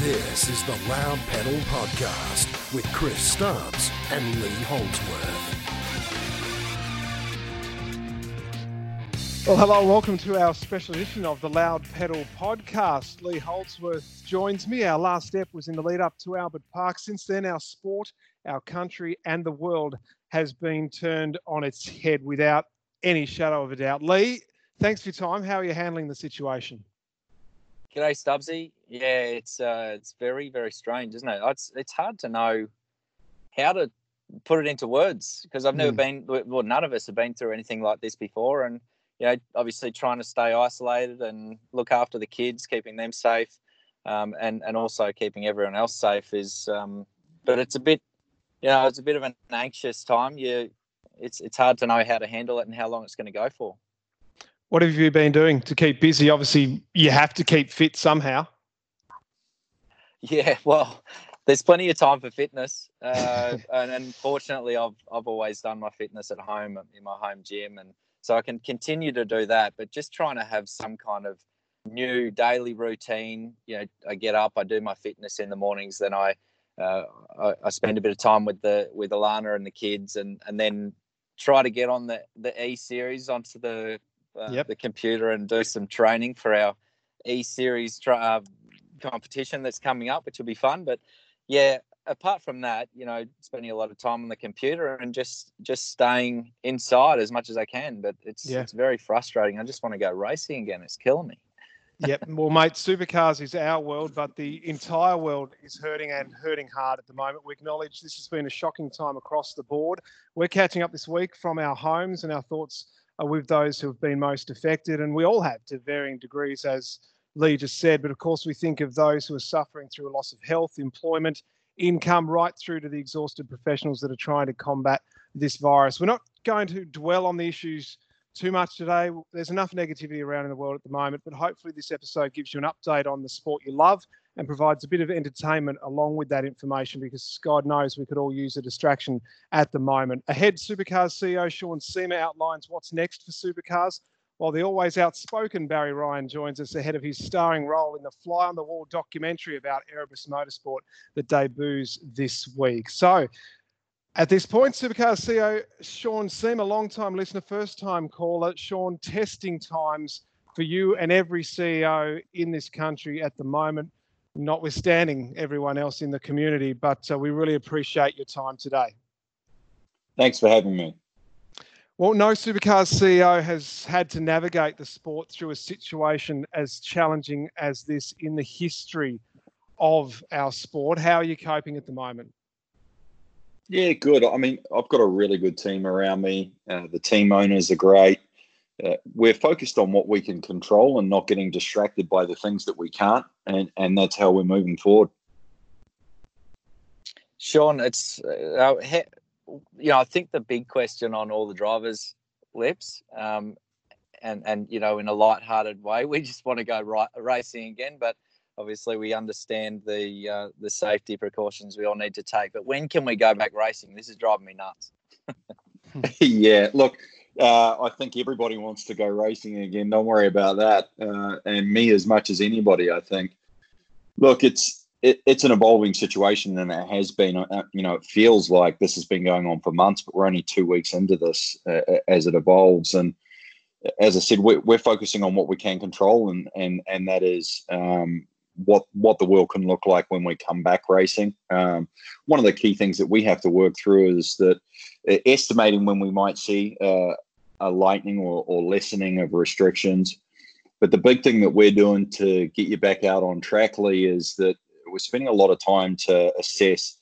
This is the Loud Pedal Podcast with Chris Stubbs and Lee Holdsworth. Well, hello, welcome to our special edition of the Loud Pedal Podcast. Lee Holdsworth joins me. Our last step was in the lead up to Albert Park. Since then, our sport, our country, and the world has been turned on its head without any shadow of a doubt. Lee, thanks for your time. How are you handling the situation? G'day, Stubbsy. Yeah, it's uh, it's very very strange, isn't it? It's it's hard to know how to put it into words because I've never mm. been. Well, none of us have been through anything like this before, and you know, obviously trying to stay isolated and look after the kids, keeping them safe, um, and and also keeping everyone else safe is. Um, but it's a bit, you know, it's a bit of an anxious time. You, it's it's hard to know how to handle it and how long it's going to go for. What have you been doing to keep busy? Obviously, you have to keep fit somehow. Yeah, well, there's plenty of time for fitness, uh, and, and fortunately, I've I've always done my fitness at home in my home gym, and so I can continue to do that. But just trying to have some kind of new daily routine. You know, I get up, I do my fitness in the mornings, then I uh, I, I, spend a bit of time with the with Alana and the kids, and and then try to get on the the E series onto the uh, yep. the computer and do some training for our E Series tra- uh, competition that's coming up, which will be fun. But yeah, apart from that, you know, spending a lot of time on the computer and just just staying inside as much as I can. But it's yeah. it's very frustrating. I just want to go racing again. It's killing me. yep. Well, mate, supercars is our world, but the entire world is hurting and hurting hard at the moment. We acknowledge this has been a shocking time across the board. We're catching up this week from our homes and our thoughts Uh, with those who have been most affected. And we all have to varying degrees, as Lee just said. But of course, we think of those who are suffering through a loss of health, employment, income, right through to the exhausted professionals that are trying to combat this virus. We're not going to dwell on the issues too much today. There's enough negativity around in the world at the moment, but hopefully, this episode gives you an update on the sport you love and provides a bit of entertainment along with that information because God knows we could all use a distraction at the moment. Ahead, Supercars CEO Sean Seamer outlines what's next for Supercars, while the always outspoken Barry Ryan joins us ahead of his starring role in the Fly on the Wall documentary about Erebus Motorsport that debuts this week. So, at this point, Supercars CEO Sean Seamer, long-time listener, first-time caller. Sean, testing times for you and every CEO in this country at the moment notwithstanding everyone else in the community. But uh, we really appreciate your time today. Thanks for having me. Well, no supercars CEO has had to navigate the sport through a situation as challenging as this in the history of our sport. How are you coping at the moment? Yeah, good. I mean, I've got a really good team around me. Uh, the team owners are great uh, we're focused on what we can control and not getting distracted by the things that we can't, and and that's how we're moving forward. Sean, it's uh, you know I think the big question on all the drivers' lips, um, and and you know in a light-hearted way, we just want to go right, racing again, but obviously we understand the uh, the safety precautions we all need to take. But when can we go back racing? This is driving me nuts. yeah, look, uh, I think everybody wants to go racing again. Don't worry about that. Uh, and me as much as anybody, I think. Look, it's it, it's an evolving situation, and it has been. Uh, you know, it feels like this has been going on for months, but we're only two weeks into this uh, as it evolves. And as I said, we're, we're, focusing on what we can control, and and and that is um, what what the world can look like when we come back racing. Um, one of the key things that we have to work through is that uh, estimating when we might see uh, a lightening or, or lessening of restrictions. But the big thing that we're doing to get you back out on track, Lee, is that we're spending a lot of time to assess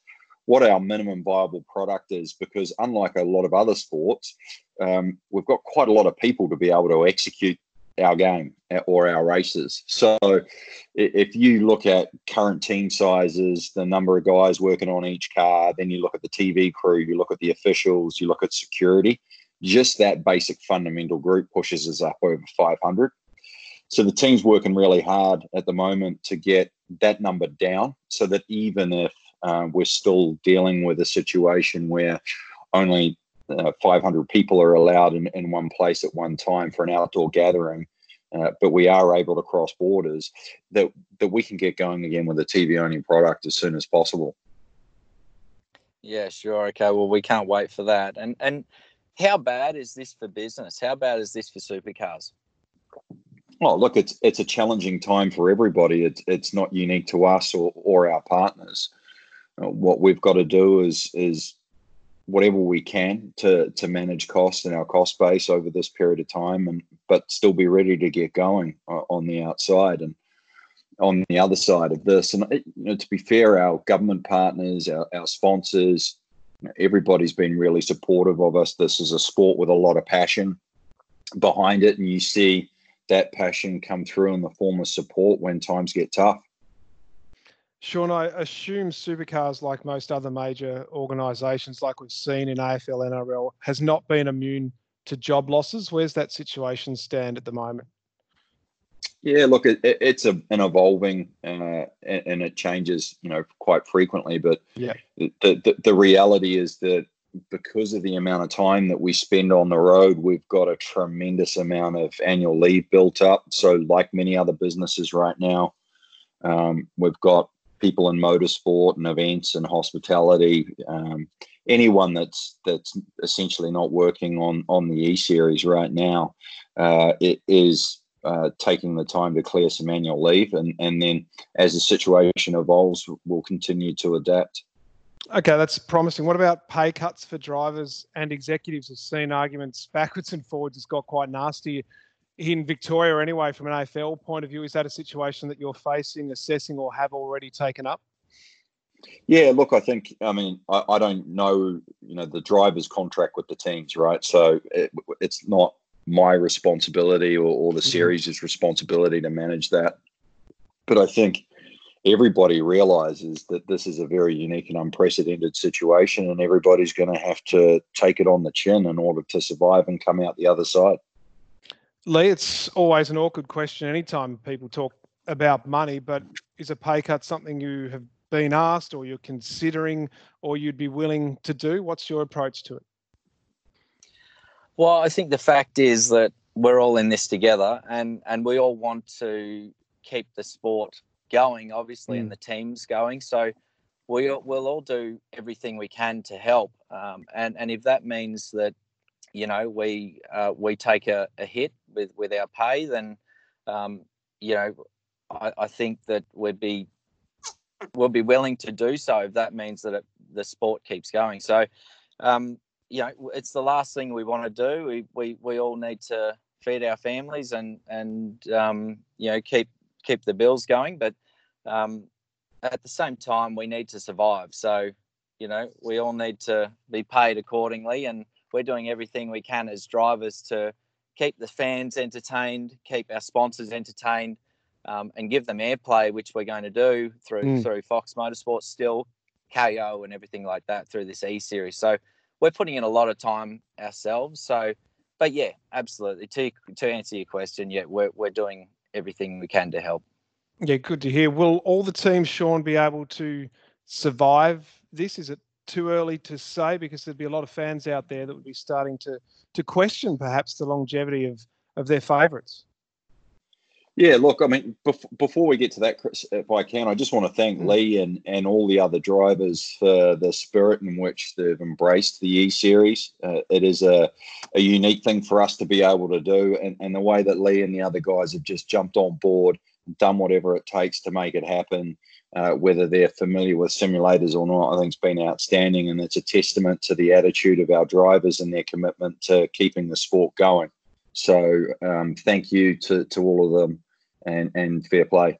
what our minimum viable product is because unlike a lot of other sports um, we've got quite a lot of people to be able to execute our game or our races. So if you look at current team sizes, the number of guys working on each car, then you look at the TV crew, you look at the officials, you look at security, just that basic fundamental group pushes us up over 500. So the team's working really hard at the moment to get that number down so that even if uh, we're still dealing with a situation where only uh, 500 people are allowed in, in one place at one time for an outdoor gathering, uh, but we are able to cross borders, that that we can get going again with a TV only product as soon as possible. Yeah, sure. Okay. Well, we can't wait for that. And and how bad is this for business? How bad is this for supercars? Oh, look, it's it's a challenging time for everybody. It's it's not unique to us or, or our partners. Uh, what we've got to do is is whatever we can to to manage costs and our cost base over this period of time, and but still be ready to get going uh, on the outside and on the other side of this. And you know, to be fair, our government partners, our, our sponsors, everybody's been really supportive of us. This is a sport with a lot of passion behind it, and you see that passion come through in the form of support when times get tough. Sean, I assume supercars, like most other major organisations, like we've seen in AFL, NRL, has not been immune to job losses. Where's that situation stand at the moment? Yeah, look, it, it, it's a, an evolving uh, and, and, it changes, you know, quite frequently. But yeah, the, the the reality is that because of the amount of time that we spend on the road, we've got a tremendous amount of annual leave built up. So, like many other businesses right now, um, we've got people in motorsport and events and hospitality. Um, anyone that's that's essentially not working on on the E Series right now, uh, it is uh, taking the time to clear some annual leave, and and then as the situation evolves, we'll continue to adapt. Okay, that's promising. What about pay cuts for drivers and executives? I've seen arguments backwards and forwards. It's got quite nasty in Victoria, anyway. From an AFL point of view, is that a situation that you're facing, assessing, or have already taken up? Yeah, look, I think, I mean, I, I don't know, you know, the driver's contract with the teams, right? So it, it's not my responsibility or, or the mm-hmm. series' responsibility to manage that. But I think everybody realizes that this is a very unique and unprecedented situation, and everybody's going to have to take it on the chin in order to survive and come out the other side. Lee, it's always an awkward question anytime people talk about money, but is a pay cut something you have been asked or you're considering or you'd be willing to do? What's your approach to it? Well, I think the fact is that we're all in this together, and and we all want to keep the sport going, obviously, mm. and the teams going. So we we'll all do everything we can to help, um, and and if that means that you know we uh, we take a, a, hit with with our pay, then um, you know I, I, think that we'd be we'll be willing to do so if that means that it, the sport keeps going. So um, you know, it's the last thing we want to do. We, we, we all need to feed our families and, and um, you know, keep, keep the bills going. But um, at the same time, we need to survive. So, you know, we all need to be paid accordingly. And we're doing everything we can as drivers to keep the fans entertained, keep our sponsors entertained, um, and give them airplay, which we're going to do through mm. through Fox Motorsports still, Kayo and everything like that through this E series. So we're putting in a lot of time ourselves. So, but yeah, absolutely. To to answer your question, yeah, we're we're doing everything we can to help. Yeah, good to hear. Will all the teams, Sean, be able to survive this? Is it too early to say because there'd be a lot of fans out there that would be starting to to question perhaps the longevity of of their favourites? Yeah, look, I mean, before we get to that, Chris, if I can, I just want to thank mm. Lee and, and all the other drivers for the spirit in which they've embraced the E Series. Uh, it is a, a unique thing for us to be able to do, and, and the way that Lee and the other guys have just jumped on board, and done whatever it takes to make it happen, uh, whether they're familiar with simulators or not, I think it's been outstanding, and it's a testament to the attitude of our drivers and their commitment to keeping the sport going. So, um, thank you to, to all of them and and fair play.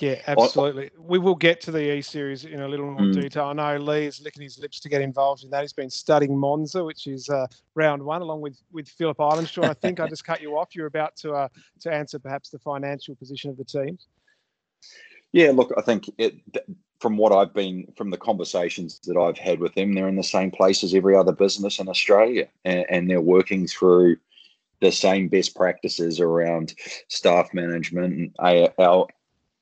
Yeah, absolutely. I, we will get to the E Series in a little more mm. detail. I know Lee is licking his lips to get involved in that. He's been studying Monza, which is uh, round one, along with with Phillip Island. I think I just cut you off. You're about to uh, to answer perhaps the financial position of the teams. Yeah, look, I think it, from what I've been from the conversations that I've had with them, they're in the same place as every other business in Australia, and, and they're working through the same best practices around staff management and AL,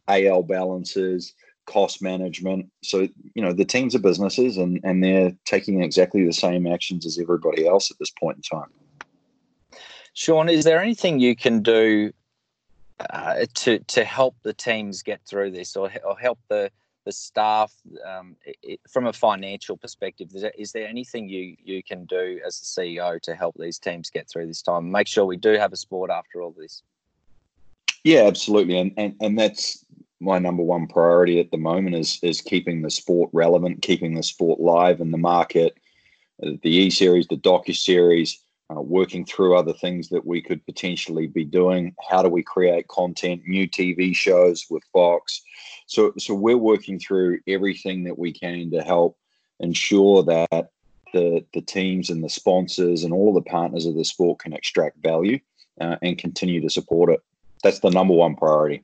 AL balances, cost management. So, you know, the teams are businesses and, and they're taking exactly the same actions as everybody else at this point in time. Sean, is there anything you can do uh, to to help the teams get through this, or, or help the the staff um, it, from a financial perspective? Is there, is there anything you you can do as the CEO to help these teams get through this time? Make sure we do have a sport after all this. Yeah, absolutely, and and and that's my number one priority at the moment is is keeping the sport relevant, keeping the sport live in the market. Uh, the E Series, the Docu Series, uh, working through other things that we could potentially be doing. How do we create content, new TV shows with Fox? So, so we're working through everything that we can to help ensure that the the teams and the sponsors and all the partners of the sport can extract value uh, and continue to support it. That's the number one priority.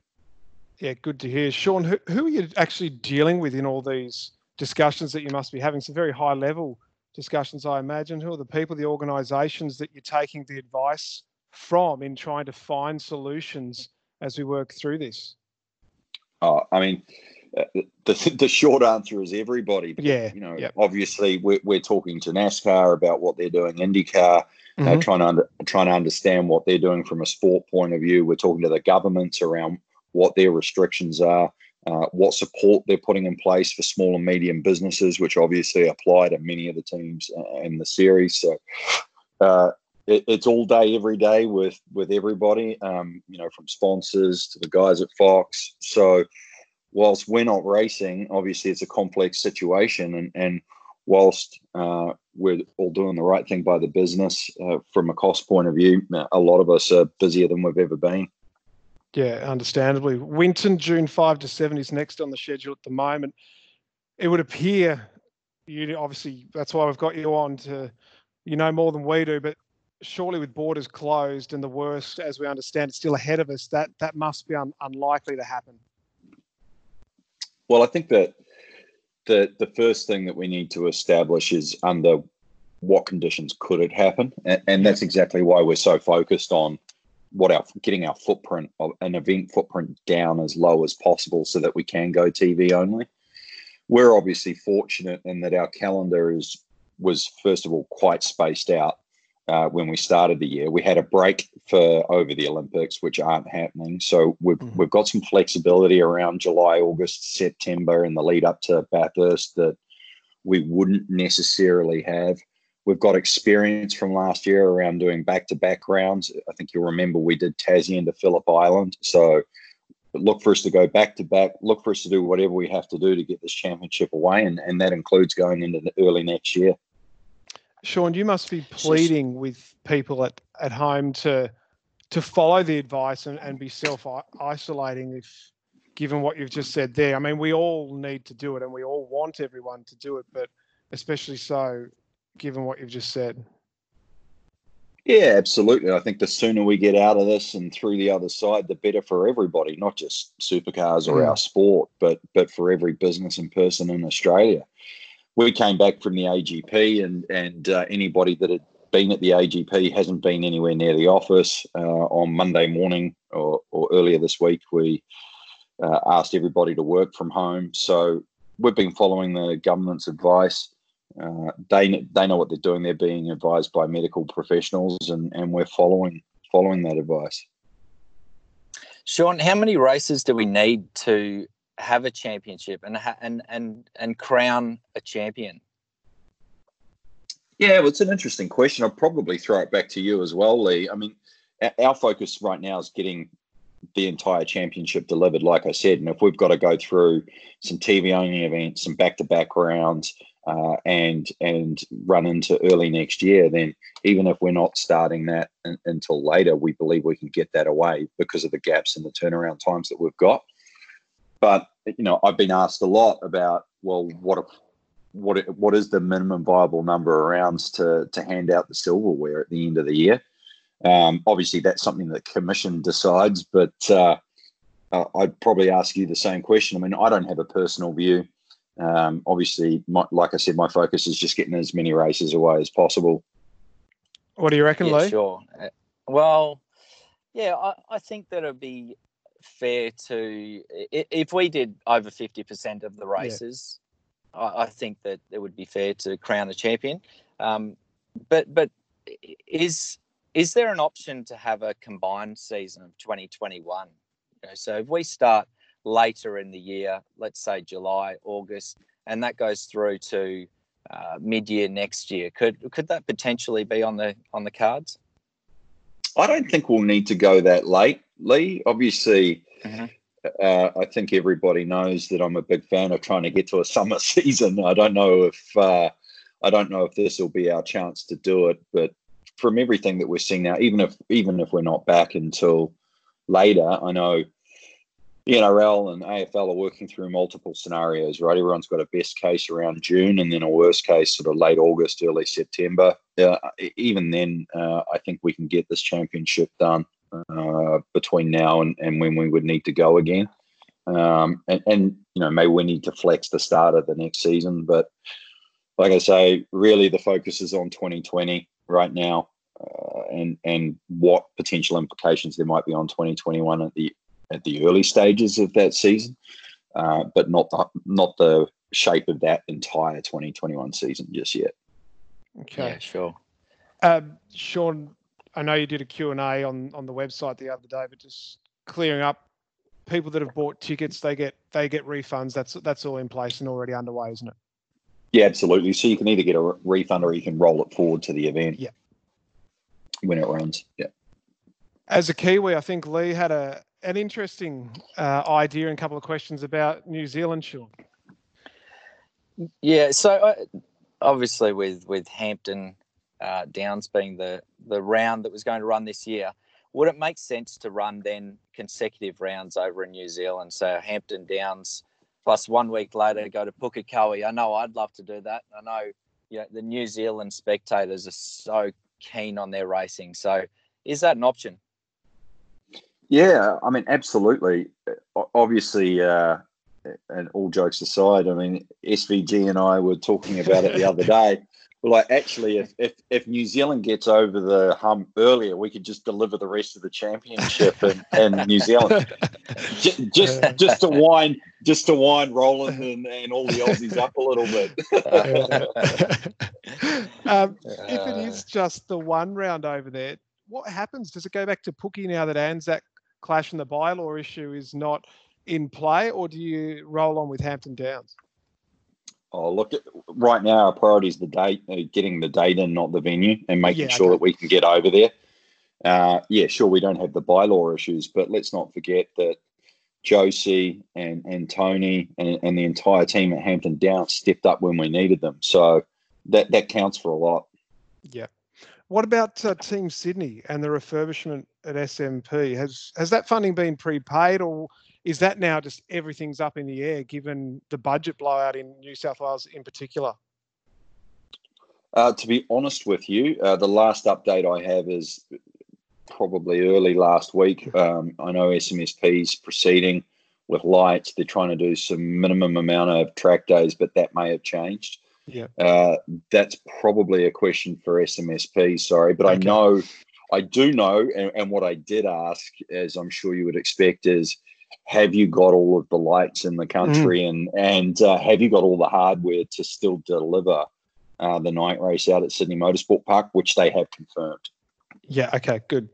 Yeah, good to hear, Sean. Who, who are you actually dealing with in all these discussions that you must be having? Some very high level discussions, I imagine. Who are the people, the organisations that you're taking the advice from in trying to find solutions as we work through this? Oh, I mean, uh, the, the short answer is everybody. But, Yeah. You know, yep. obviously we're, we're talking to NASCAR about what they're doing, IndyCar, mm-hmm. uh, trying to under, trying to understand what they're doing from a sport point of view. We're talking to the governments around what their restrictions are uh, what support they're putting in place for small and medium businesses, which obviously apply to many of the teams in the series. So uh, it, it's all day, every day with with everybody. Um, you know, from sponsors to the guys at Fox. So whilst we're not racing, obviously it's a complex situation, and and whilst uh, we're all doing the right thing by the business uh, from a cost point of view, a lot of us are busier than we've ever been. Yeah, understandably. Winton, June 5 to 7 is next on the schedule at the moment. It would appear you obviously that's why we've got you on to you know more than we do, but surely with borders closed and the worst as we understand it's still ahead of us, that that must be un, unlikely to happen. Well, I think that the the first thing that we need to establish is under what conditions could it happen, and, and that's exactly why we're so focused on what our getting our footprint of an event footprint down as low as possible so that we can go TV only. We're obviously fortunate in that our calendar is was first of all quite spaced out uh, when we started the year. We had a break for over the Olympics, which aren't happening. So we've mm-hmm. we've got some flexibility around July, August, September, and the lead up to Bathurst that we wouldn't necessarily have. We've got experience from last year around doing back to back rounds. I think you'll remember we did Tassie into Phillip Island. So look for us to go back to back, look for us to do whatever we have to do to get this championship away. And, and that includes going into the early next year. Sean, you must be pleading with people at, at home to to follow the advice and, and be self isolating if given what you've just said there. I mean, we all need to do it and we all want everyone to do it, but especially so given what you've just said. Yeah, absolutely. I think the sooner we get out of this and through the other side, the better for everybody, not just supercars or our sport, but but for every business and person in Australia. We came back from the AGP, and and uh, anybody that had been at the AGP hasn't been anywhere near the office. Uh, on Monday morning or, or earlier this week, we uh, asked everybody to work from home. So we've been following the government's advice. Uh, they they know what they're doing. They're being advised by medical professionals, and, and we're following following that advice. Sean, how many races do we need to have a championship and and and and crown a champion? Yeah, well, it's an interesting question. I'll probably throw it back to you as well, Lee. I mean, our focus right now is getting the entire championship delivered, like I said. And if we've got to go through some TV only events, some back to back rounds, uh, and and run into early next year, then even if we're not starting that in, until later, we believe we can get that away because of the gaps in the turnaround times that we've got. But you know, I've been asked a lot about well, what what what is the minimum viable number of rounds to to hand out the silverware at the end of the year? Um, obviously, that's something that commission decides, but uh, I'd probably ask you the same question. I mean, I don't have a personal view. Um, obviously, my, like I said, my focus is just getting as many races away as possible. What do you reckon, yeah, Lee? Sure. Uh, well, yeah, I, I think that it'd be fair to if we did over fifty percent of the races. Yeah. I, I, think that it would be fair to crown a champion. Um, but but is is there an option to have a combined season of 2021? You know, so if we start later in the year, let's say July, August, and that goes through to uh, mid-year next year, could could that potentially be on the on the cards? I don't think we'll need to go that late, Lee. Obviously, mm-hmm. uh, I think everybody knows that I'm a big fan of trying to get to a summer season. I don't know if uh, I don't know if this will be our chance to do it, but from everything that we're seeing now, even if even if we're not back until later, I know NRL and AFL are working through multiple scenarios, right? Everyone's got a best case around June and then a worst case sort of late August, early September. Uh, even then, uh, I think we can get this championship done uh, between now and, and when we would need to go again. Um, and, and, you know, maybe we need to flex the start of the next season. But like I say, really the focus is on 2020 right now. Uh, and and what potential implications there might be on 2021 at the at the early stages of that season, uh, but not the not the shape of that entire 2021 season just yet. Okay, yeah, sure. Um, Sean, I know you did a Q&A on, on the website the other day, but just clearing up, people that have bought tickets, they get they get refunds. That's that's all in place and already underway, isn't it? Yeah, absolutely. So you can either get a refund or you can roll it forward to the event. Yeah. When it runs. Yeah. As a Kiwi, I think Lee had a an interesting uh, idea and a couple of questions about New Zealand, Sean. Yeah, so uh, obviously with with Hampton uh, Downs being the the round that was going to run this year, would it make sense to run then consecutive rounds over in New Zealand? So Hampton Downs plus one week later go to Pukekohe. I know I'd love to do that. I know you know, the New Zealand spectators are so keen on their racing. So is that an option? Yeah, I mean, absolutely. Obviously, uh, and all jokes aside, I mean, SVG and I were talking about it the other day. Well, like actually, if, if if New Zealand gets over the hump earlier, we could just deliver the rest of the championship in, in New Zealand, just, just just to wind just to wind Roland and, and all the Aussies up a little bit. um, if it is just the one round over there, what happens? Does it go back to Pookie now that Anzac clash in the bylaw issue is not in play, or do you roll on with Hampton Downs? Oh, look! Right now, our priority is the date, uh, getting the date in, not the venue, and making yeah, sure okay. that we can get over there. Uh, yeah, sure, we don't have the bylaw issues, but let's not forget that Josie and and Tony and, and the entire team at Hampton Downs stepped up when we needed them. So that that counts for a lot. Yeah. What about uh, Team Sydney and the refurbishment at SMP? Has has that funding been prepaid, or is that now just everything's up in the air given the budget blowout in New South Wales in particular? Uh, to be honest with you, uh, the last update I have is probably early last week. Um, I know SMSP is proceeding with lights. They're trying to do some minimum amount of track days, but that may have changed. Yeah. Uh, that's probably a question for SMSP. Sorry, but okay. I know, I do know, and, and, what I did ask, as I'm sure you would expect, is have you got all of the lights in the country, mm. and and uh, have you got all the hardware to still deliver uh, the night race out at Sydney Motorsport Park, which they have confirmed. Yeah. Okay. Good.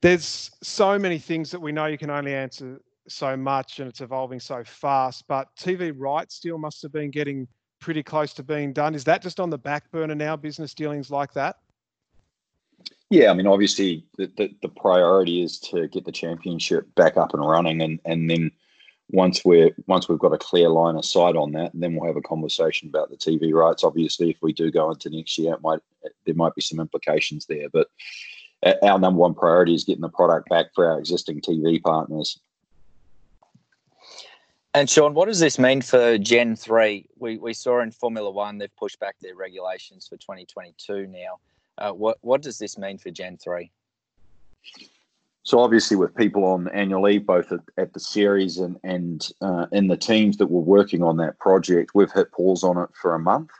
There's so many things that we know you can only answer so much, and it's evolving so fast. But TV rights still must have been getting pretty close to being done. Is that just on the back burner now, business dealings like that? Yeah, I mean, obviously, the, the, the, priority is to get the championship back up and running, and and then once we're once we've got a clear line of sight on that, then we'll have a conversation about the TV rights. Obviously, if we do go into next year, it might there might be some implications there, but uh, our number one priority is getting the product back for our existing TV partners. And Sean, what does this mean for Gen 3? We, we saw in Formula One, they've pushed back their regulations for 2022 now. Uh, what, what does this mean for Gen 3? So, obviously, with people on annual leave, both at, at the series and, and uh, in the teams that were working on that project, we've hit pause on it for a month.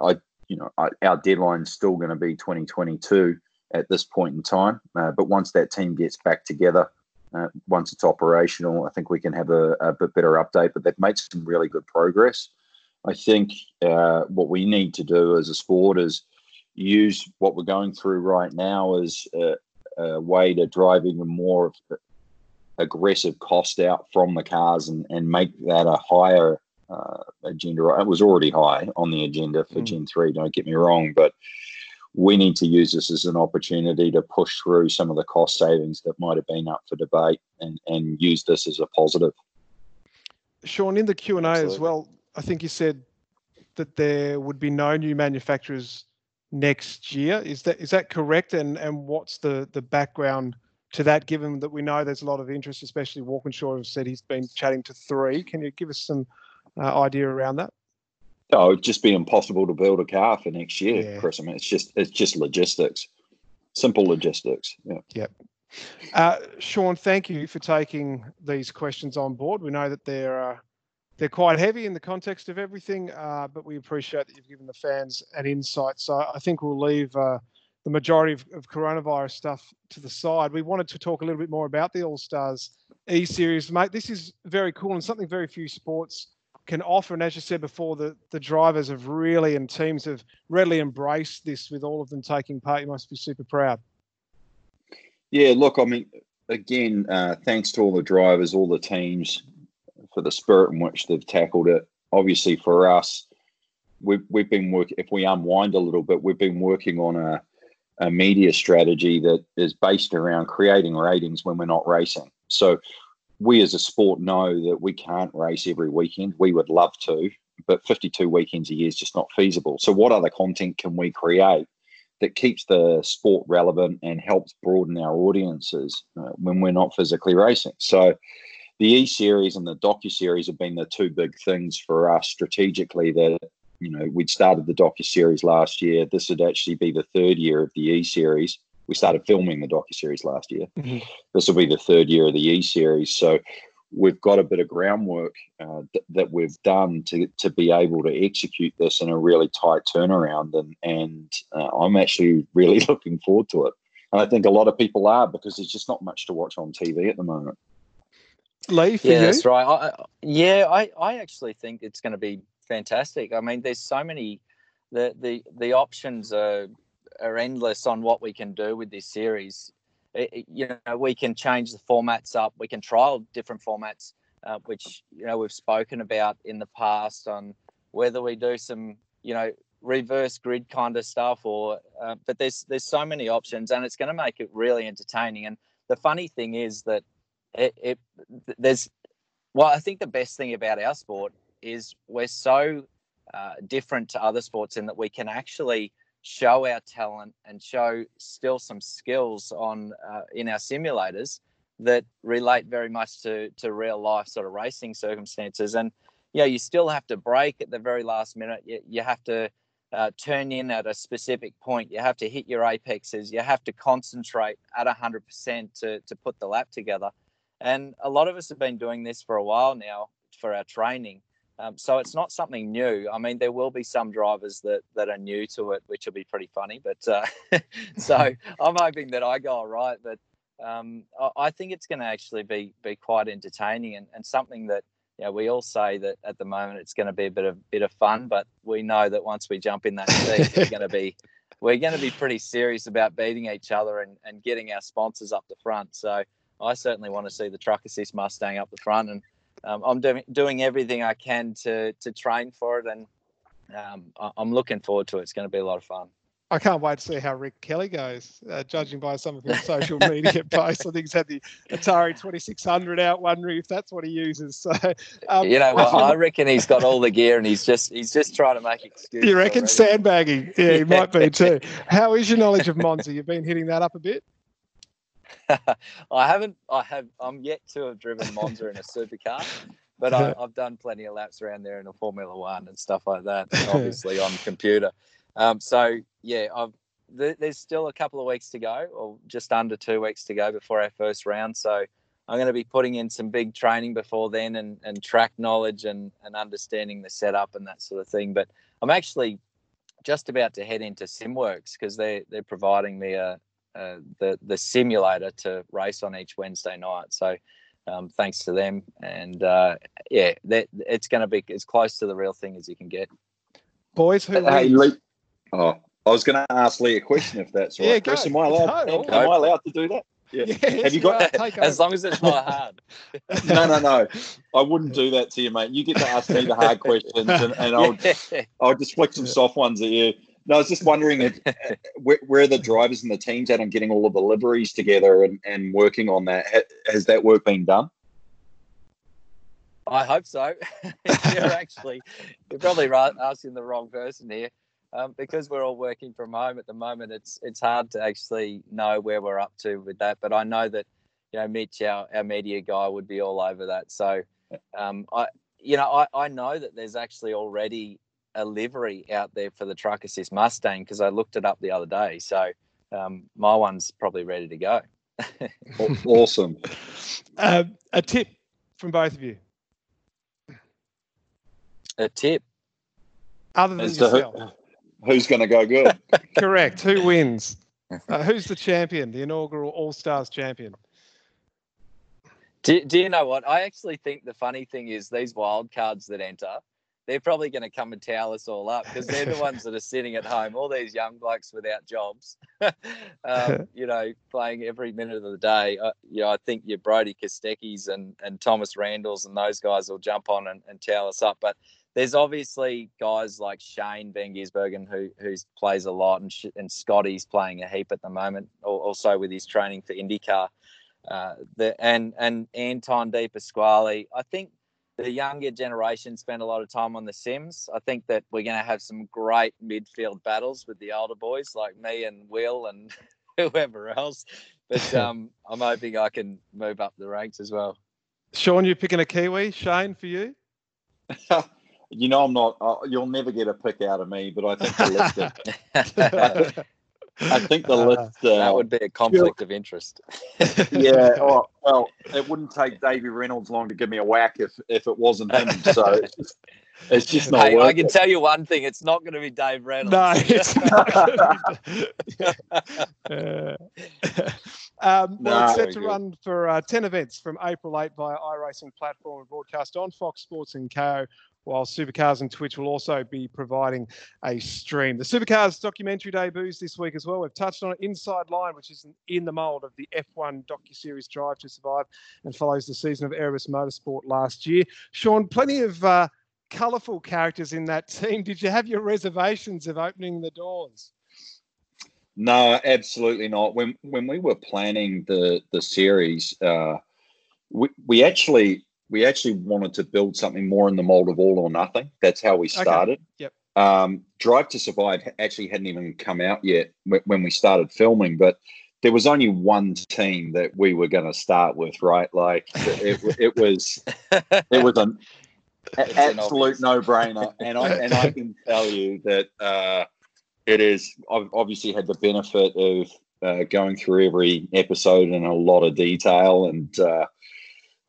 I, you know, I, our deadline is still going to be 2022 at this point in time. Uh, but once that team gets back together, uh, once it's operational, I think we can have a, a, bit better update. But they've made some really good progress. I think uh, what we need to do as a sport is, use what we're going through right now as a, a way to drive even more aggressive cost out from the cars and, and make that a higher uh, agenda. It was already high on the agenda for mm. Gen 3, don't get me wrong, but we need to use this as an opportunity to push through some of the cost savings that might have been up for debate and, and use this as a positive. Sean, in the Q&A Absolutely. as well, I think you said that there would be no new manufacturers next year. Is that is that correct? And and what's the the background to that? Given that we know there's a lot of interest, especially Walkinshaw has said he's been chatting to three. Can you give us some uh, idea around that? Oh, it'd just be impossible to build a car for next year, yeah. Chris. I mean, it's just it's just logistics, simple logistics. Yeah. Yep. Uh, Sean, thank you for taking these questions on board. We know that they're uh, they're quite heavy in the context of everything, uh, but we appreciate that you've given the fans an insight. So I think we'll leave uh, the majority of, of, coronavirus stuff to the side. We wanted to talk a little bit more about the All Stars E Series, mate. This is very cool and something very few sports can offer. And as you said before, the, the drivers have really and teams have readily embraced this with all of them taking part. You must be super proud. Yeah, look, I mean, again, uh, thanks to all the drivers, all the teams for the spirit in which they've tackled it. Obviously, for us, we've, we've been working, if we unwind a little bit, we've been working on a, a media strategy that is based around creating ratings when we're not racing. So we as a sport know that we can't race every weekend. We would love to, but 52 weekends a year is just not feasible. So, what other content can we create that keeps the sport relevant and helps broaden our audiences uh, when we're not physically racing? So, the E series and the docu series have been the two big things for us strategically. That you know we'd started the docu series last year. This would actually be the third year of the E series we started filming the docu series last year. Mm-hmm. This will be the third year of the E series, so we've got a bit of groundwork uh, th- that we've done to to be able to execute this in a really tight turnaround, and and uh, I'm actually really looking forward to it. And I think a lot of people are because there's just not much to watch on TV at the moment. Lee, yeah, you? that's right. I, yeah, I, I actually think it's going to be fantastic. I mean, there's so many the the the options are are endless on what we can do with this series. It, you know, we can change the formats up. We can trial different formats, uh, which you know we've spoken about in the past on whether we do some, you know, reverse grid kind of stuff, or uh, but there's there's so many options, and it's going to make it really entertaining. And the funny thing is that it, it there's well, I think the best thing about our sport is we're so uh, different to other sports in that we can actually show our talent and show still some skills on uh, in our simulators that relate very much to to real life sort of racing circumstances. And yeah you still have to brake at the very last minute. You, you have to uh, turn in at a specific point. You have to hit your apexes. You have to concentrate at 100% to, to put the lap together. And a lot of us have been doing this for a while now for our training um, so it's not something new. I mean, there will be some drivers that that are new to it, which will be pretty funny. But uh, so I'm hoping that I go all right. But um, I, think it's going to actually be be quite entertaining and, and something that you know, we all say that at the moment it's going to be a bit of bit of fun, but we know that once we jump in that seat, we're going to be we're going to be pretty serious about beating each other and, and getting our sponsors up the front. So I certainly want to see the Truck Assist Mustang up the front and um, I'm doing doing everything I can to to train for it, and um, I'm looking forward to it. It's going to be a lot of fun. I can't wait to see how Rick Kelly goes, uh, judging by some of his social media posts. I think he's had the Atari 2600 out, wondering if that's what he uses. So, um, you know, well, I reckon he's got all the gear, and he's just he's just trying to make excuses. You reckon already. sandbagging? Yeah, he might be too. How is your knowledge of Monza? You've been hitting that up a bit. I haven't. I have. I'm yet to have driven Monza in a supercar, but I, have done plenty of laps around there in a Formula One and stuff like that. Obviously on computer. Um, so yeah, I've. Th- there's still a couple of weeks to go, or just under two weeks to go before our first round. So I'm going to be putting in some big training before then, and, and track knowledge and and understanding the setup and that sort of thing. But I'm actually just about to head into SimWorks because they they're providing me a, uh, the the simulator to race on each Wednesday night. So um, thanks to them, and uh, yeah, that it's going to be as close to the real thing as you can get. Boys, who hey, Lee, oh, I was going to ask Lee a question if that's right. Yeah, Chris, go. am I allowed? No, am, am I allowed to do that? Yeah. Yes, Have you got- are. Take As long as it's not hard. No, no, no. I wouldn't do that to you, mate. You get to ask me the hard questions, and, and I'll Yeah. I'll just flick some soft ones at you. No, I was just wondering if, uh, where, where the drivers and the teams at on getting all of the liveries together and, and working on that. Has that work been done? I hope so. you're actually you're probably right, asking the wrong person here. Um, because we're all working from home at the moment, it's it's hard to actually know where we're up to with that. But I know that you know Mitch, our, our media guy, would be all over that. So um, I you know I, I know that there's actually already a livery out there for the Truck Assist Mustang because I looked it up the other day. So um, my one's probably ready to go. Awesome. Uh, a tip from both of you, A tip. other than As yourself. who, who's going to go good? Correct. Who wins? Uh, who's the champion? The inaugural All Stars champion? Do, do you know what? I actually think the funny thing is these wild cards that enter, they're probably going to come and towel us all up because they're the ones that are sitting at home, all these young blokes without jobs, um, you know, playing every minute of the day. Uh, you know, I think your Brody Kostecki's and, and Thomas Randle's and those guys will jump on and, and towel us up. But there's obviously guys like Shane Van Gisbergen who who plays a lot, and, sh- and Scotty's playing a heap at the moment, also with his training for IndyCar uh, the, and and Anton De Pasquale. I think the younger generation spend a lot of time on the Sims. I think that we're going to have some great midfield battles with the older boys like me and Will and whoever else. But um, I'm hoping I can move up the ranks as well. Sean, you picking a Kiwi? Shane, for you? you know, I'm not. Uh, you'll never get a pick out of me, but I think the list. I think the Uh, list. Uh, that would be a conflict of interest. yeah. Oh, well, it wouldn't take Davey Reynolds long to give me a whack if if it wasn't him. So it's just, it's just not Hey, worth I can it. tell you one thing: it's not going to be Dave Reynolds. No, it's not. Uh, um, well, Nah. it's set to good. run for uh, 10 events from April 8 via iRacing platform and broadcast on Fox Sports and Kayo. While Supercars and Twitch will also be providing a stream. The Supercars documentary debuts this week as well. We've touched on it. Inside Line, which is in the mould of the F1 docu-series Drive to Survive and follows the season of Erebus Motorsport last year. Sean, plenty of uh, colourful characters in that team. Did you have your reservations of opening the doors? No, absolutely not. When when we were planning the the series, uh, we we actually we actually wanted to build something more in the mold of all or nothing. That's how we started. Yep. Um, Drive to Survive actually hadn't even come out yet when we started filming, but there was only one team that we were going to start with, right? Like it, it was it was an It's a- absolute obvious. no-brainer, and I and I can tell you that uh, it is. I've obviously had the benefit of uh, going through every episode in a lot of detail and uh,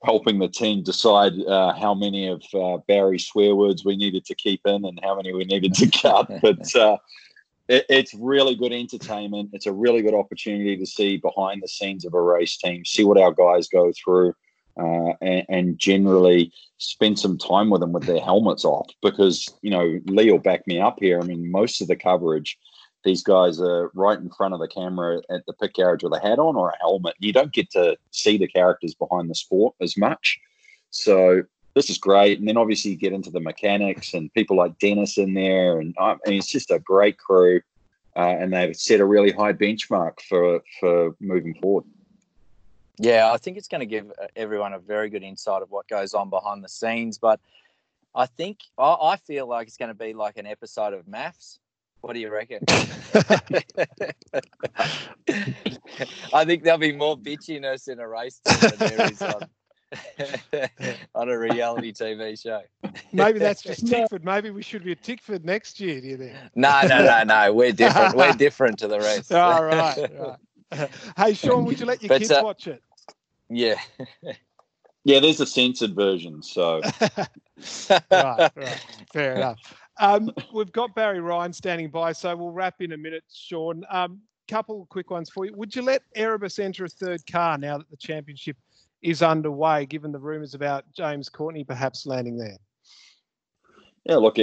helping the team decide uh, how many of uh, Barry's swear words we needed to keep in and how many we needed to cut. but uh, it, it's really good entertainment. It's a really good opportunity to see behind the scenes of a race team, see what our guys go through, uh, and, and generally spend some time with them with their helmets off. Because you know, Lee will back me up here. I mean, most of the coverage. These guys are right in front of the camera at the pit garage with a hat on or a helmet. You don't get to see the characters behind the sport as much. So this is great. And then obviously you get into the mechanics and people like Dennis in there, and I mean, it's just a great crew, uh, and they've set a really high benchmark for for moving forward. Yeah, I think it's going to give uh, everyone a very good insight of what goes on behind the scenes. But I think I, I feel like it's going to be like an episode of MAFS. What do you reckon? I think there'll be more bitchiness in a race team than there is on, on a reality TV show. Maybe that's just Tickford. Maybe we should be at Tickford next year. Do you think? No, no, no, no. We're different. We're different to the rest. All right. right. hey, Sean, would you let your But, kids uh, watch it? Yeah. Yeah, there's a censored version. So right, right. Fair enough. Um, we've got Barry Ryan standing by, so we'll wrap in a minute, Sean. Um, couple quick ones for you. Would you let Erebus enter a third car now that the championship is underway, given the rumours about James Courtney perhaps landing there? Yeah, look,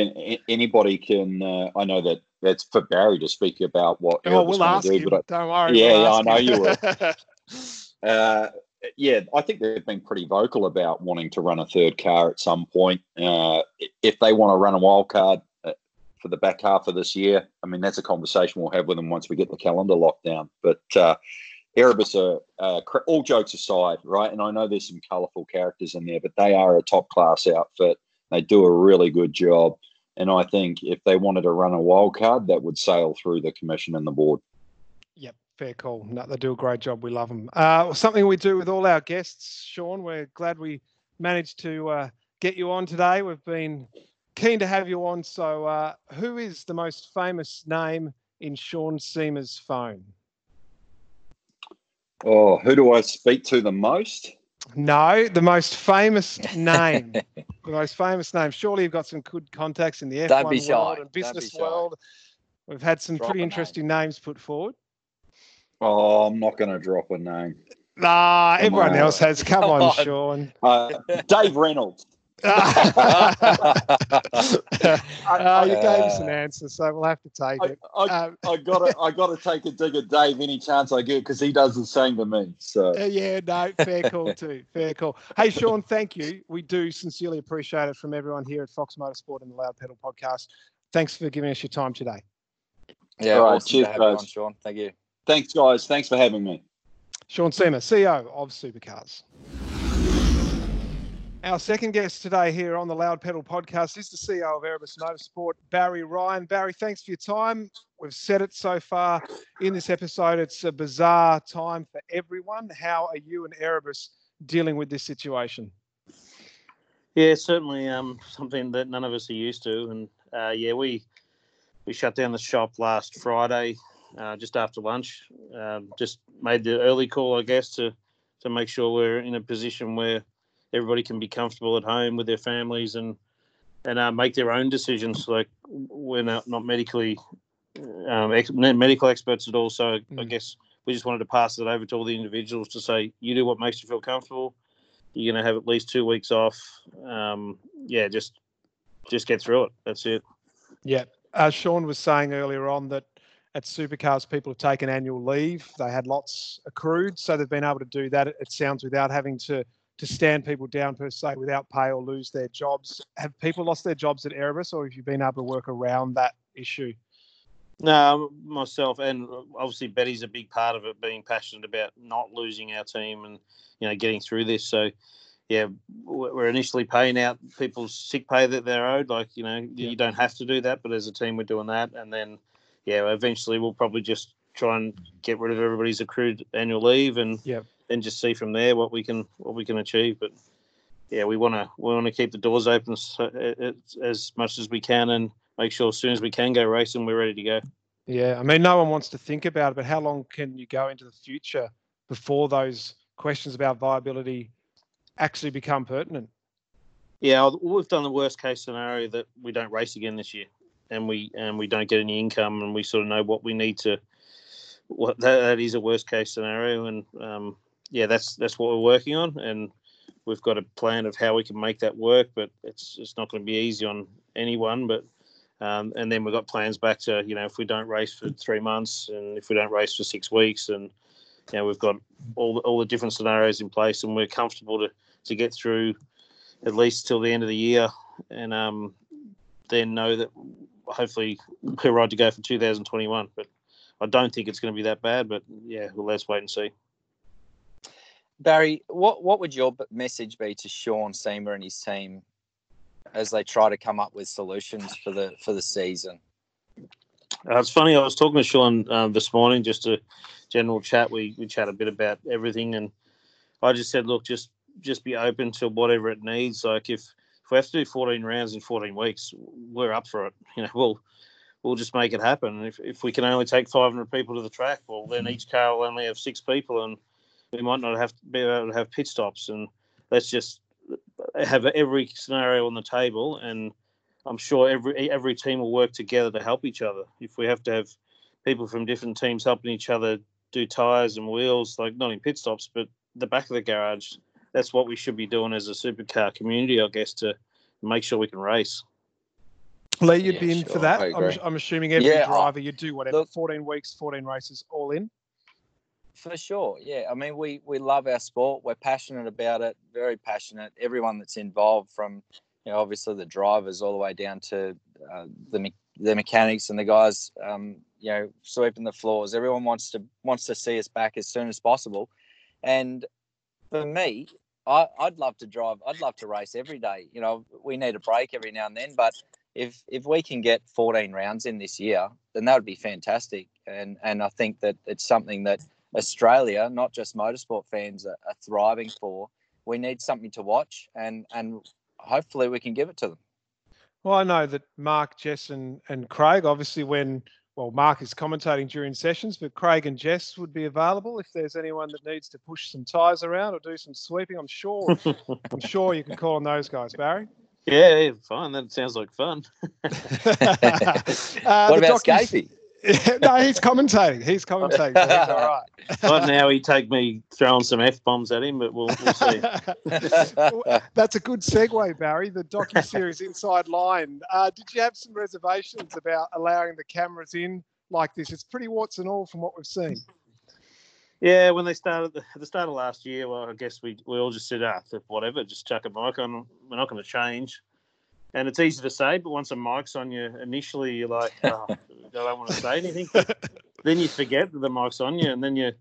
anybody can. Uh, I know that that's for Barry to speak about what. Oh, we'll ask do, him. But I, Don't worry. Yeah, we'll I know you will. uh, yeah, I think they've been pretty vocal about wanting to run a third car at some point. Uh, if they want to run a wild card for the back half of this year, I mean, that's a conversation we'll have with them once we get the calendar locked down. But uh, Erebus are, uh, all jokes aside, right? And I know there's some colourful characters in there, but they are a top class outfit. They do a really good job. And I think if they wanted to run a wild card, that would sail through the commission and the board. Yep, fair call. No, they do a great job. We love them. Uh, something we do with all our guests, Sean. We're glad we managed to uh, get you on today. We've been keen to have you on. So, uh, who is the most famous name in Sean Seamer's phone? Oh, who do I speak to the most? No, the most famous name. the most famous name. Surely you've got some good contacts in the F1 world and business world. We've had some drop pretty interesting name. names put forward. Oh, I'm not going to drop a name. Nah, Come everyone on. else has. Come, Come on, on, Sean. Uh, Dave Reynolds uh, you gave us an answer, so we'll have to take it. I, I, um, I gotta, I gotta take a dig at Dave any chance I get because he does the same to me. So uh, yeah, no, fair call too, fair call. Hey, Sean, thank you. We do sincerely appreciate it from everyone here at Fox Motorsport and the Loud Pedal Podcast. Thanks for giving us your time today. Yeah, All right, awesome cheers, guys. On, Sean. Thank you. Thanks, guys. Thanks for having me. Sean Seamer, CEO of Supercars. Our second guest today here on the Loud Pedal podcast is the CEO of Erebus Motorsport, Barry Ryan. Barry, thanks for your time. We've said it so far in this episode. It's a bizarre time for everyone. How are you and Erebus dealing with this situation? Yeah, certainly um, something that none of us are used to. And uh, yeah, we we shut down the shop last Friday, uh, just after lunch. Um, just made the early call, I guess, to to make sure we're in a position where everybody can be comfortable at home with their families and and uh, make their own decisions. Like we're not, not medically um, ex- medical experts at all, so mm. I guess we just wanted to pass it over to all the individuals to say, you do what makes you feel comfortable. You're going to have at least two weeks off. Um, yeah, just just get through it. That's it. Yeah, as Sean was saying earlier on that at supercars people have taken annual leave. They had lots accrued, so they've been able to do that. It sounds without having to to stand people down per se without pay or lose their jobs. Have people lost their jobs at Erebus, or have you been able to work around that issue? No, myself and uh, obviously Betty's a big part of it, being passionate about not losing our team and you know getting through this. So, yeah, we're initially paying out people's sick pay that they're owed. Like you know, yeah. you don't have to do that, but as a team, we're doing that, and then yeah, eventually we'll probably just try and get rid of everybody's accrued annual leave and yeah then just see from there what we can what we can achieve. But yeah, we want to we want to keep the doors open so, as much as we can and make sure as soon as we can go racing, we're ready to go. Yeah, I mean, no one wants to think about it, but how long can you go into the future before those questions about viability actually become pertinent? Yeah, we've done the worst case scenario that we don't race again this year, and we and we don't get any income, and we sort of know what we need to. What that, that is a worst case scenario, and um, yeah, that's that's what we're working on, and we've got a plan of how we can make that work. But it's it's not going to be easy on anyone. But um, and then we've got plans back to you know if we don't race for three months and if we don't race for six weeks, and you know we've got all the, all the different scenarios in place, and we're comfortable to to get through at least till the end of the year, and um, then know that hopefully we're right to go for 2021. But I don't think it's going to be that bad. But yeah, well, let's wait and see. Barry, what what would your message be to Sean Seamer and his team as they try to come up with solutions for the for the season? Uh, it's funny. I was talking to Sean um, this morning, just a general chat. We we chat a bit about everything, and I just said, look, just just be open to whatever it needs. Like if if we have to do 14 rounds in 14 weeks, we're up for it. You know, we'll we'll just make it happen. If if we can only take 500 people to the track, well, then each car will only have six people, and we might not have to be able to have pit stops, and let's just have every scenario on the table. And I'm sure every every team will work together to help each other. If we have to have people from different teams helping each other do tires and wheels, like not in pit stops, but the back of the garage, that's what we should be doing as a supercar community, I guess, to make sure we can race. Lee, you'd Yeah, be in sure, for that. I I'm. I'm assuming every Yeah, driver you do whatever. look- 14 weeks, 14 races, all in. For sure, yeah. I mean, we we love our sport. We're passionate about it. Very passionate. Everyone that's involved, from you know, obviously the drivers, all the way down to uh, the me- the mechanics and the guys, um, you know, sweeping the floors. Everyone wants to wants to see us back as soon as possible. And for me, I, I'd love to drive. I'd love to race every day. You know, we need a break every now and then, but if if we can get 14 rounds in this year, then that would be fantastic. And and I think that it's something that Australia, not just motorsport fans, are, are thriving for. We need something to watch, and and hopefully we can give it to them. Well, I know that Mark, Jess, and, and Craig, obviously, when, well, Mark is commentating during sessions, but Craig and Jess would be available if there's anyone that needs to push some tyres around or do some sweeping. I'm sure, I'm sure you can call on those guys, Barry. Yeah, yeah, fine. That sounds like fun. uh, what about docu's- Scafey? no, he's commentating. He's commentating. So he's all right. Right now, he'd take me throwing some f bombs at him, but we'll, we'll see. That's a good segue, Barry. The docu series Inside Line. Uh, did you have some reservations about allowing the cameras in like this? It's pretty warts and all from what we've seen. Yeah, when they started the, the start of last year, well, I guess we, we all just said, ah, whatever, just chuck a mic on. We're not going to change. And it's easy to say, but once a mic's on you, initially you're like, oh, I don't want to say anything. then you forget that the mic's on you, and then you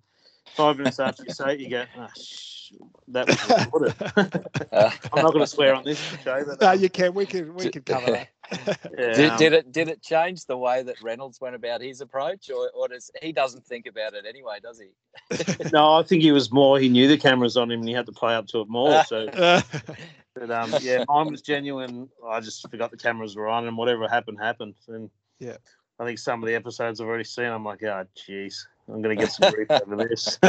five minutes after you say it, you go, sh- that was recorded. Uh, I'm not going to swear on this show, but No, um, you can. We can. We can cover that. Yeah, did, um, did it did it change the way that Reynolds went about his approach, or, or does he doesn't think about it anyway, does he? no, I think he was more. He knew the cameras on him, and he had to play up to it more. So, but um, yeah, mine was genuine. I just forgot the cameras were on, and whatever happened happened. And Yeah. I think some of the episodes I've already seen. I'm like, oh, jeez, I'm going to get some grief over this.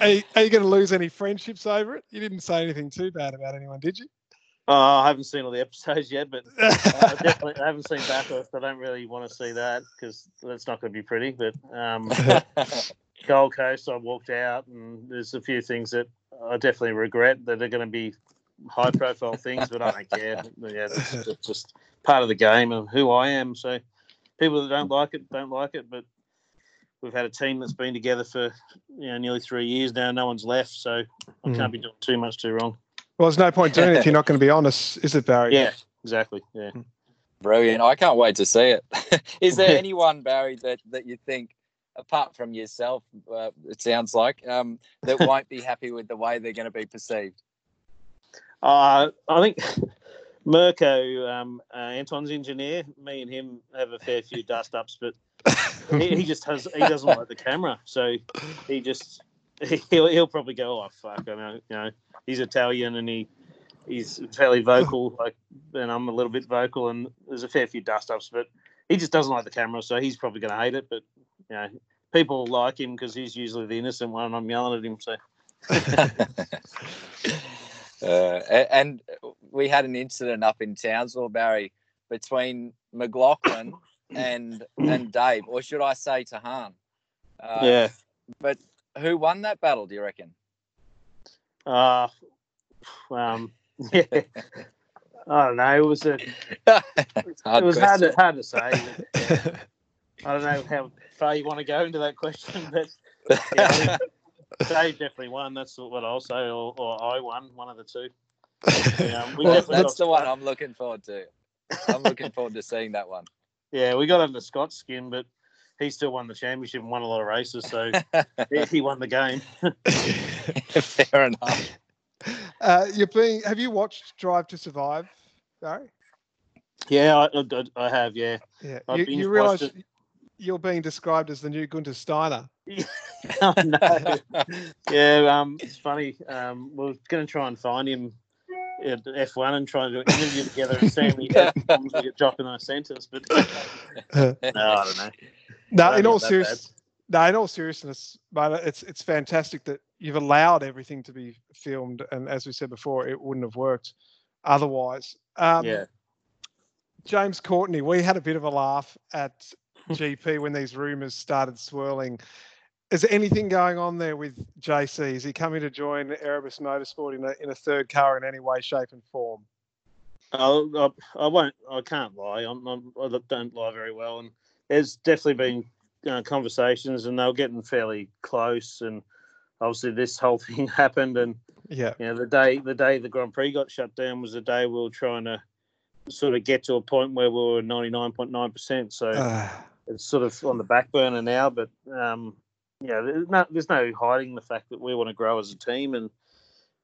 are you, are you going to lose any friendships over it? You didn't say anything too bad about anyone, did you? Oh, I haven't seen all the episodes yet, but uh, I definitely I haven't seen Bathurst. I don't really want to see that because that's not going to be pretty. But um, Gold Coast, I walked out, and there's a few things that I definitely regret that are going to be high profile things, but I don't care. Yeah, that's just part of the game and who I am. So people that don't like it don't like it, but we've had a team that's been together for you know nearly three years now. No one's left, so I can't be doing too much too wrong. Well, there's no point doing it if you're not going to be honest, is it, Barry? Yeah, exactly. Yeah. Brilliant! I can't wait to see it. Is there anyone, Barry, that that you think, apart from yourself, uh, it sounds like, um, that won't be happy with the way they're going to be perceived? Uh, I think Mirko, um, uh, Anton's engineer, me and him have a fair few dust ups, but he, he just has he doesn't like the camera, so he just he'll he'll probably go, oh fuck, I know, you know, he's Italian and he he's fairly vocal, like, and I'm a little bit vocal, and there's a fair few dust ups, but he just doesn't like the camera, so he's probably going to hate it, but you know. People like him because he's usually the innocent one. and I'm yelling at him, so Uh, and we had an incident up in Townsville, Barry, between McLaughlin and and Dave, or should I say Tahan? Uh, yeah. But who won that battle? Do you reckon? Uh, um, yeah. I don't know. It was a, Hard it was hard to, hard to say. I don't know how far you want to go into that question, but yeah, I Dave definitely won. That's what I'll say, or, or I won, one of the two. Yeah, we Well, definitely That's the one I'm looking forward to. I'm looking forward to seeing that one. Yeah, we got under Scott's skin, but he still won the championship and won a lot of races, so he- he won the game. Fair enough. uh, you're being. Have you watched Drive to Survive, Barry? Yeah, I, I, I have. Yeah, Yeah. I've You, you realise you're being described as the new Guenther Steiner. I know. Yeah, um, it's funny. Um, we're going to try and find him at F1 and try and do an interview together and see how many F-bombs we get dropped in a sentence. But no, I don't know. No, Don't in all that serious, no, in all seriousness, but it's it's fantastic that you've allowed everything to be filmed, and as we said before, it wouldn't have worked otherwise. Um, yeah, James Courtney, we had a bit of a laugh at GP when these rumours started swirling. Is there anything going on there with JC? Is he coming to join Erebus Motorsport in a in a third car in any way, shape, and form? I, I won't. I can't lie. I'm, I'm, I don't lie very well, and there's definitely been uh, conversations, and they were getting fairly close. And obviously, this whole thing happened, and Yeah. you know, the day the day the Grand Prix got shut down was the day we were trying to sort of get to a point where we were 99.9%. So Uh, it's sort of on the back burner now. But um, yeah, there's no, there's no hiding the fact that we want to grow as a team, and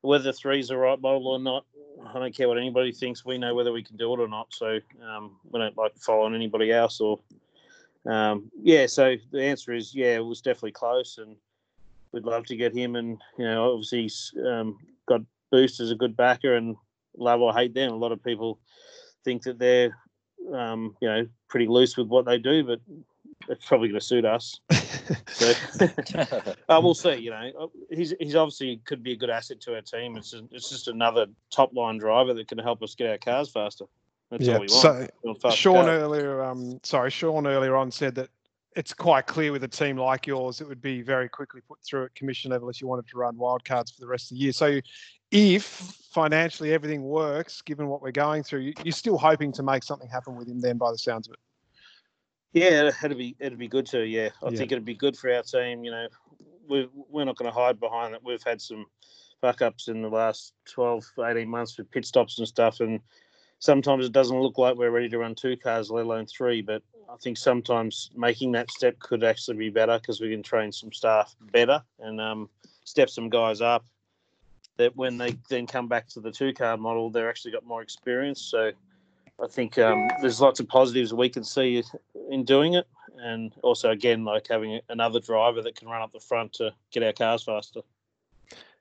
whether three's the right model or not, I don't care what anybody thinks. We know whether we can do it or not. So um, we don't like following anybody else. Or um, yeah, so the answer is yeah, it was definitely close, and we'd love to get him. And you know, obviously he's um, got Boost as a good backer, and love or hate them. A lot of people think that they're um, you know pretty loose with what they do, but it's probably going to suit us. So uh, we'll see. You know, he's he's obviously could be a good asset to our team. It's just, it's just another top line driver that can help us get our cars faster. That's yeah. all we want. So We want Sean earlier, um, sorry, Sean earlier on said that it's quite clear with a team like yours, it would be very quickly put through at commission level if you wanted to run wildcards for the rest of the year. So, if financially everything works, given what we're going through, you- you're still hoping to make something happen with him. Then, by the sounds of it, Yeah, it'd be it'd be good to. Yeah, I Yeah. think it'd be good for our team. You know, we we're not going to hide behind that. We've had some fuck ups in the last 12, 18 months with pit stops and stuff, and sometimes it doesn't look like we're ready to run two cars, let alone three. But I think sometimes making that step could actually be better because we can train some staff better and um, step some guys up. That when they then come back to the two car model, they're actually got more experience. So I think um, there's lots of positives we can see in doing it, and also again like having another driver that can run up the front to get our cars faster.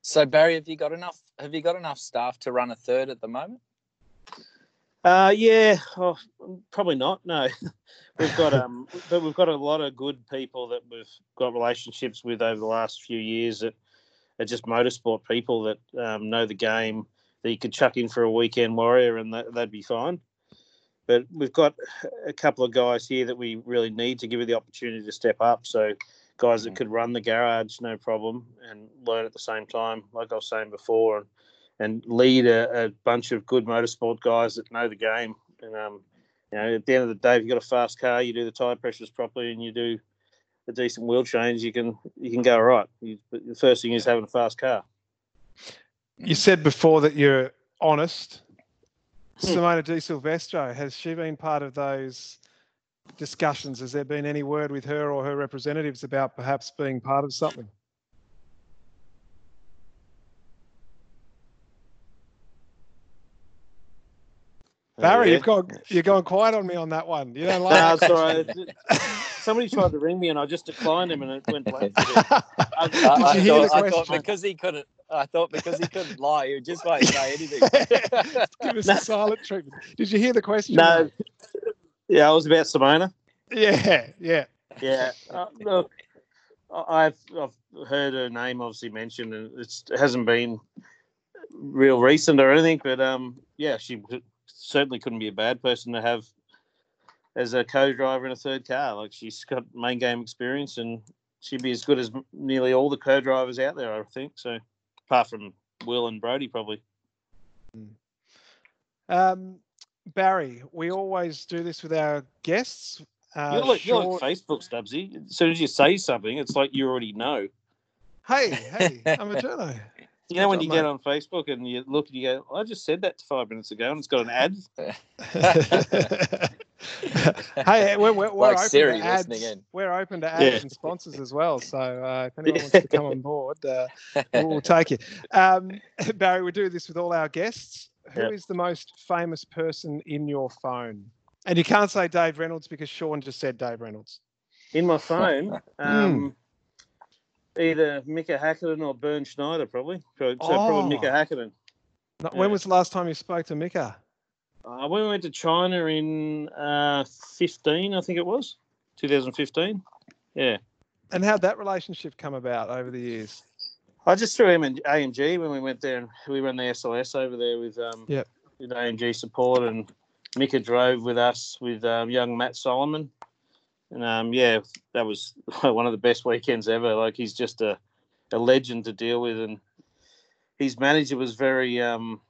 so Barry, have you got enough? Have you got enough staff to run a third at the moment? Uh, yeah, oh, probably not. No, we've got um, but we've got a lot of good people that we've got relationships with over the last few years that are just motorsport people that um, know the game that you could chuck in for a weekend warrior and that, that'd be fine. But we've got a couple of guys here that we really need to give you the opportunity to step up. So guys that could run the garage, no problem, and learn at the same time, like I was saying before, and and lead a, a bunch of good motorsport guys that know the game. And um, you know, at the end of the day, if you've got a fast car, you do the tire pressures properly, and you do a decent wheel change, you can you can go all right. You, but the first thing is having a fast car. you said before that you're honest. Simona Di Silvestro has she been part of those discussions? Has there been any word with her or her representatives about perhaps being part of something? Barry, Yeah. you've gone you're going quiet on me on that one. You don't No, like all right. Somebody tried to ring me, and I just declined him, and it went blank. I, Did I you hear the thought, I thought question? because he couldn't. I thought because he couldn't lie, he just won't say anything. Give us a silent treatment. Did you hear the question? no, yeah, I was about Simona. Yeah, yeah. Yeah, uh, look, I- I've I've heard her name obviously mentioned, and it's, it hasn't been real recent or anything, but um, yeah, she certainly couldn't be a bad person to have as a co-driver in a third car. Like she's got main game experience, and she'd be as good as nearly all the co-drivers out there, I think. So, apart from Will and Brodie, probably. Um, Barry, we always do this with our guests. Uh, you're like you're like Facebook, Stubbsy. As soon as you say something, it's like you already know. Hey, hey, I'm a journo. You know when you job, get on Facebook and you look and you go, I just said that five minutes ago and it's got an ad. hey, we're, we're, we're Like open Siri to ads. in. We're open to ads Yeah. and sponsors as well. So uh, if anyone wants to come on board, uh, we'll, we'll take you. Um, Barry, we do this with all our guests. Who is Yep. the most famous person in your phone? And you can't say Dave Reynolds because Sean just said Dave Reynolds. In my phone, Hmm. um, either Mika Hakkinen or Bernd Schneider, probably. So, so probably Mika Oh. Hakkinen. No, When Yeah. was the last time you spoke to Mika? Uh, when we went to China in uh, 15, I think it was, 2015. Yeah. And how'd that relationship come about over the years? I just threw him in AMG when we went there and we ran the SLS over there with um Yep. with AMG support and Mika drove with us with um, young Matt Solomon. And um, yeah, that was one of the best weekends ever. Like he's just a, a legend to deal with and his manager was very um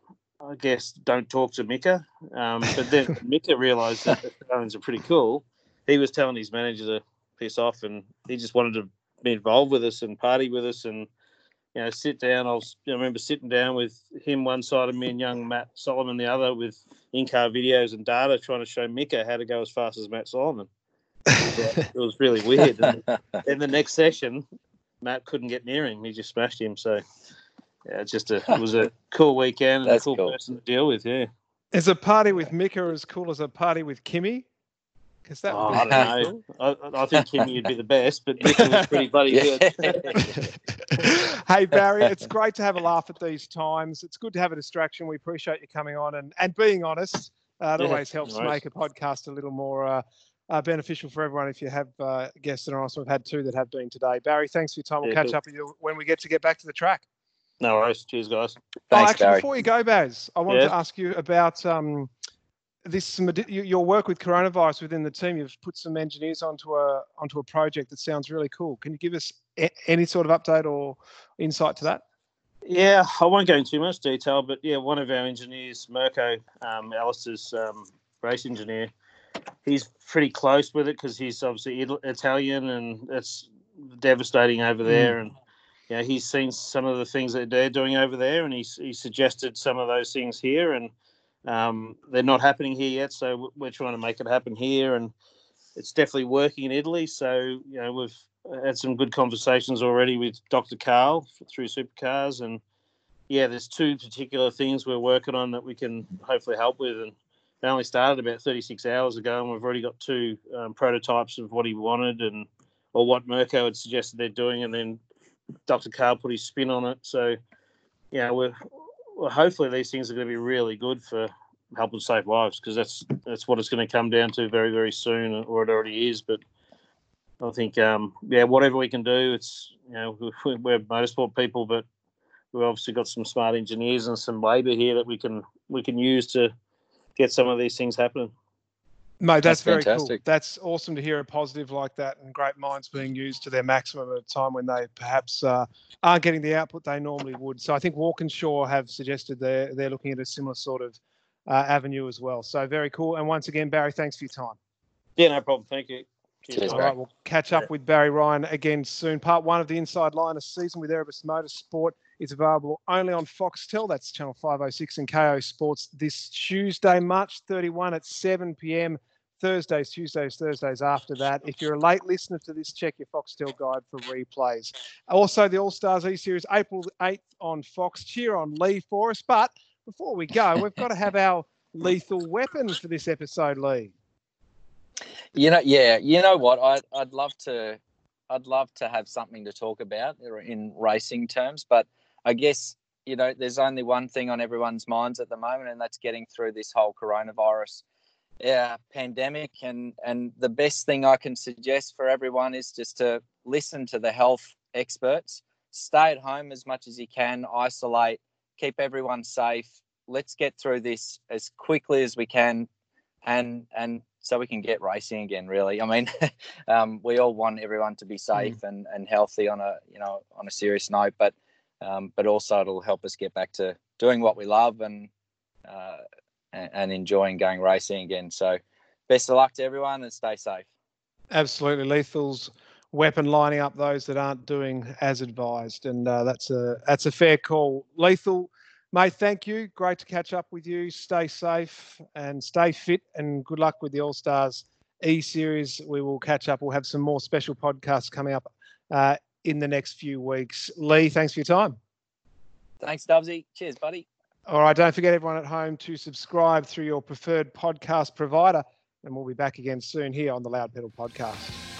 I guess, don't talk to Mika. Um, but then Mika realised that Australians are pretty cool. He was telling his manager to piss off, and he just wanted to be involved with us and party with us and you know sit down. I was I remember sitting down with him one side of me and young Matt Solomon the other with in-car videos and data trying to show Mika how to go as fast as Matt Solomon. It was really weird. And then the next session, Matt couldn't get near him. He just smashed him. So yeah, just a it was a cool weekend and That's a cool, cool. person to deal with. Yeah. Is a party with Mika as cool as a party with Kimmy? Because that Oh, would I be don't pretty know. I, I think Kimmy would be the best, but Mika was pretty bloody good. hey Barry, it's great to have a laugh at these times. It's good to have a distraction. We appreciate you coming on and, and being honest. Uh, it Yeah, always helps no worries. make a podcast a little more uh, uh, beneficial for everyone if you have uh, guests that are awesome. We've had two that have been today. Barry, thanks for your time. We'll Yeah, catch cool. up with you when we get to get back to the track. No worries. Cheers, guys. oh, Thanks, actually, Barry. before you go, Baz, I wanted Yeah. to ask you about um, this some addi- y- your work with coronavirus within the team. You've put some engineers onto a onto a project that sounds really cool. Can you give us a- any sort of update or insight to that? Yeah, I won't go into too much detail, but yeah, one of our engineers, Mirko, um, Alistair's um, race engineer, he's pretty close with it because he's obviously Italian and it's devastating over there. And you know, he's seen some of the things that they're doing over there, and he's he suggested some of those things here, and um, they're not happening here yet. So we're trying to make it happen here, and it's definitely working in Italy. So you know, we've had some good conversations already with Dr. Carl through Supercars, and yeah, there's two particular things we're working on that we can hopefully help with, and they only started about 36 hours ago, and we've already got two um, prototypes of what he wanted and or what Mirko had suggested they're doing, and then Dr. Carl put his spin on it. So, know, we're well, hopefully these things are going to be really good for helping save lives because that's that's what it's going to come down to very very soon, or it already is. But I think, um, yeah, whatever we can do, it's you know we- we're motorsport people, but we've obviously got some smart engineers and some labour here that we can we can use to get some of these things happening. Mate, that's, That's very cool. That's awesome to hear a positive like that and great minds being used to their maximum at a time when they perhaps uh, aren't getting the output they normally would. So I think Walkinshaw have suggested they're they're looking at a similar sort of uh, avenue as well. So very cool. And once again, Barry, thanks for your time. Yeah, no problem. Thank you. Cheers, All Barry. right, we'll catch up with Barry Ryan again soon. Part one of the Inside Line of season with Erebus Motorsport is available only on Foxtel. That's channel 506 and Kayo Sports this Tuesday, March 31 at 7 p.m. Thursdays, Tuesdays, Thursdays after that. If you're a late listener to this, check your Foxtel guide for replays. Also, the All Stars E Series, April 8th on Fox. Cheer on Lee for us. But before we go, we've got to have our lethal weapon for this episode, Lee. You know, yeah, you know what? I'd I'd love to, I'd love to have something to talk about in racing terms, but I guess you know, there's only one thing on everyone's minds at the moment, and that's getting through this whole coronavirus yeah, pandemic. And and the best thing I can suggest for everyone is just to listen to the health experts, stay at home as much as you can, isolate, keep everyone safe. Let's get through this as quickly as we can, and and so we can get racing again. Really, I mean, um, we all want everyone to be safe and, and healthy on a you know on a serious note, but um, but also it'll help us get back to doing what we love and uh, and, enjoying going racing again. So, best of luck to everyone and stay safe. Absolutely, lethal's weapon lining up those that aren't doing as advised, and uh, that's a that's a fair call. Lethal, mate, thank you. Great to catch up with you. Stay safe and stay fit, and good luck with the All Stars E Series. We will catch up. We'll have some more special podcasts coming up uh, in the next few weeks. Lee, thanks for your time. Thanks, Stubbsy. Cheers, buddy. All right, don't forget everyone at home to subscribe through your preferred podcast provider, and we'll be back again soon here on the Loud Pedal Podcast.